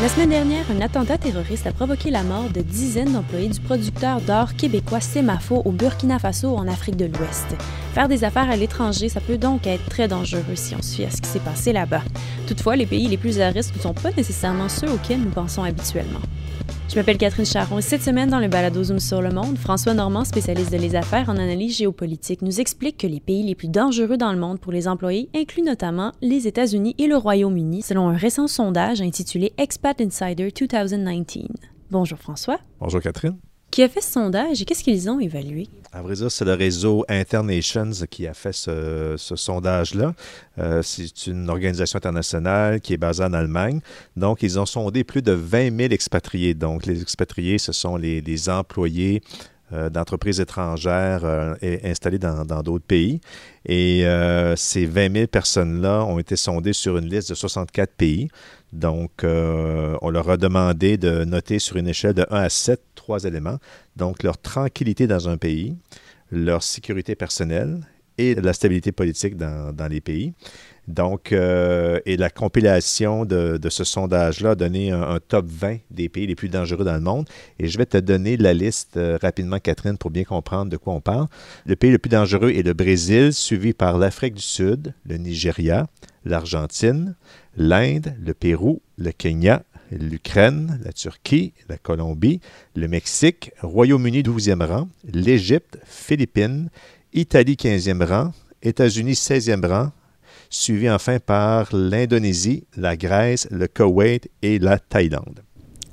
La semaine dernière, un attentat terroriste a provoqué la mort de dizaines d'employés du producteur d'or québécois Semafo au Burkina Faso en Afrique de l'Ouest. Faire des affaires à l'étranger, ça peut donc être très dangereux si on fie à ce qui s'est passé là-bas. Toutefois, les pays les plus à risque ne sont pas nécessairement ceux auxquels nous pensons habituellement. Je m'appelle Catherine Charron et cette semaine dans le Balado Zoom sur le monde, François Normand, spécialiste de les affaires en analyse géopolitique, nous explique que les pays les plus dangereux dans le monde pour les employés incluent notamment les États-Unis et le Royaume-Uni, selon un récent sondage intitulé Expat Insider 2019. Bonjour François. Bonjour Catherine. Qui a fait ce sondage et qu'est-ce qu'ils ont évalué? À vrai dire, c'est le réseau Internations qui a fait ce, sondage-là. Euh, c'est une organisation internationale qui est basée en Allemagne. Donc, ils ont sondé plus de 20 000 expatriés. Donc, les expatriés, ce sont les, employés d'entreprises étrangères euh, installées dans d'autres pays. Et ces 20 000 personnes-là ont été sondées sur une liste de 64 pays. Donc, on leur a demandé de noter sur une échelle de 1 à 7 trois éléments. Donc, leur tranquillité dans un pays, leur sécurité personnelle et la stabilité politique dans, les pays. Donc, euh, et la compilation de, ce sondage-là a donné un, top 20 des pays les plus dangereux dans le monde. Et je vais te donner la liste euh, rapidement, Catherine, pour bien comprendre de quoi on parle. Le pays le plus dangereux est le Brésil, suivi par l'Afrique du Sud, le Nigeria, l'Argentine, l'Inde, le Pérou, le Kenya, l'Ukraine, la Turquie, la Colombie, le Mexique, Royaume-Uni 12e rang, l'Égypte, Philippines, Italie 15e rang, États-Unis 16e rang, suivi enfin par l'Indonésie, la Grèce, le Koweït et la Thaïlande.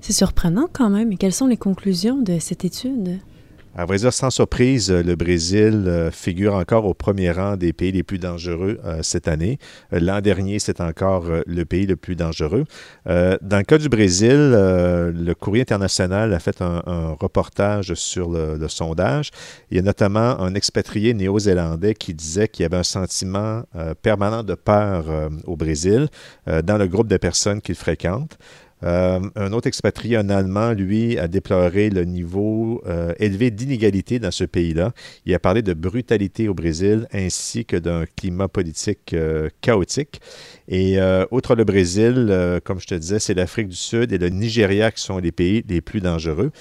C'est surprenant quand même. Et quelles sont les conclusions de cette étude? À vrai dire, sans surprise, le Brésil euh, figure encore au premier rang des pays les plus dangereux euh, cette année. Euh, l'an dernier, c'est encore le pays le plus dangereux. dans le cas du Brésil, le Courrier international a fait un, reportage sur le, sondage. Il y a notamment un expatrié néo-zélandais qui disait qu'il y avait un sentiment permanent de peur au Brésil dans le groupe de personnes qu'il fréquente. Euh, un autre expatrié, un Allemand, lui, a déploré le niveau euh, élevé d'inégalité dans ce pays-là. Il a parlé de brutalité au Brésil ainsi que d'un climat politique euh, chaotique. Et outre le Brésil, comme je te disais, c'est l'Afrique du Sud et le Nigeria qui sont les pays les plus dangereux.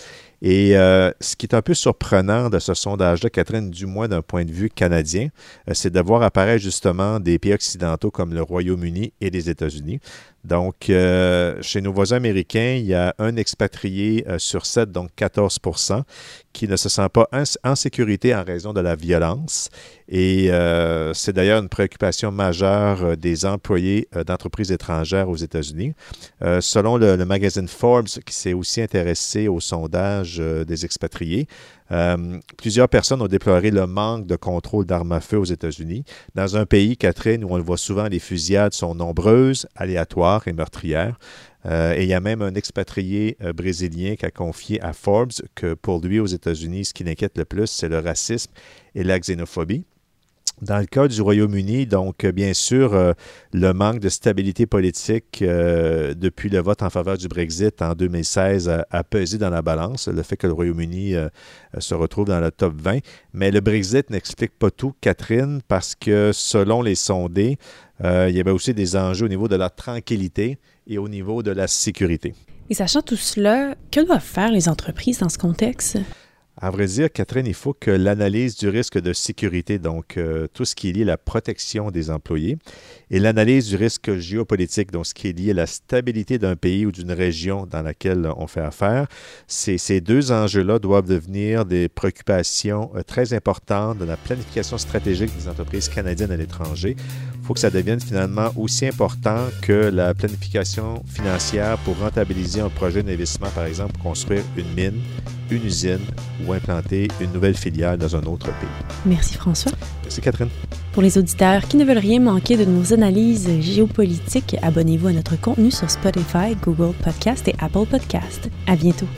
Et ce qui est un peu surprenant de ce sondage-là, Catherine, du moins d'un point de vue canadien, c'est de voir apparaître justement des pays occidentaux comme le Royaume-Uni et les États-Unis. Donc, chez nos voisins américains, il y a un expatrié euh, sur sept, donc 14 qui ne se sent pas en sécurité en raison de la violence. Et euh, c'est d'ailleurs une préoccupation majeure des employés d'entreprises étrangères aux États-Unis. selon le, magazine Forbes, qui s'est aussi intéressé au sondage des expatriés, euh, plusieurs personnes ont déploré le manque de contrôle d'armes à feu aux États-Unis, dans un pays, Catherine, où on le voit souvent, les fusillades sont nombreuses, aléatoires et meurtrières. Euh, et il y a même un expatrié euh, brésilien qui a confié à Forbes que pour lui, aux États-Unis, ce qui l'inquiète le plus, c'est le racisme et la xénophobie. Dans le cas du Royaume-Uni, donc, euh, bien sûr, euh, le manque de stabilité politique euh, depuis le vote en faveur du Brexit en 2016 a, pesé dans la balance, le fait que le Royaume-Uni se retrouve dans le top 20. Mais le Brexit n'explique pas tout, Catherine, parce que selon les sondés, il y avait aussi des enjeux au niveau de la tranquillité et au niveau de la sécurité. Et sachant tout cela, que doivent faire les entreprises dans ce contexte? À vrai dire, Catherine, il faut que l'analyse du risque de sécurité, donc euh, tout ce qui est lié à la protection des employés, et l'analyse du risque géopolitique, donc ce qui est lié à la stabilité d'un pays ou d'une région dans laquelle on fait affaire, ces, deux enjeux-là doivent devenir des préoccupations euh, très importantes de la planification stratégique des entreprises canadiennes à l'étranger. Il faut que ça devienne finalement aussi important que la planification financière pour rentabiliser un projet d'investissement, par exemple, pour construire une mine, une usine ou implanter une nouvelle filiale dans un autre pays. Merci François. Merci Catherine. Pour les auditeurs qui ne veulent rien manquer de nos analyses géopolitiques, abonnez-vous à notre contenu sur Spotify, Google Podcast et Apple Podcast. À bientôt.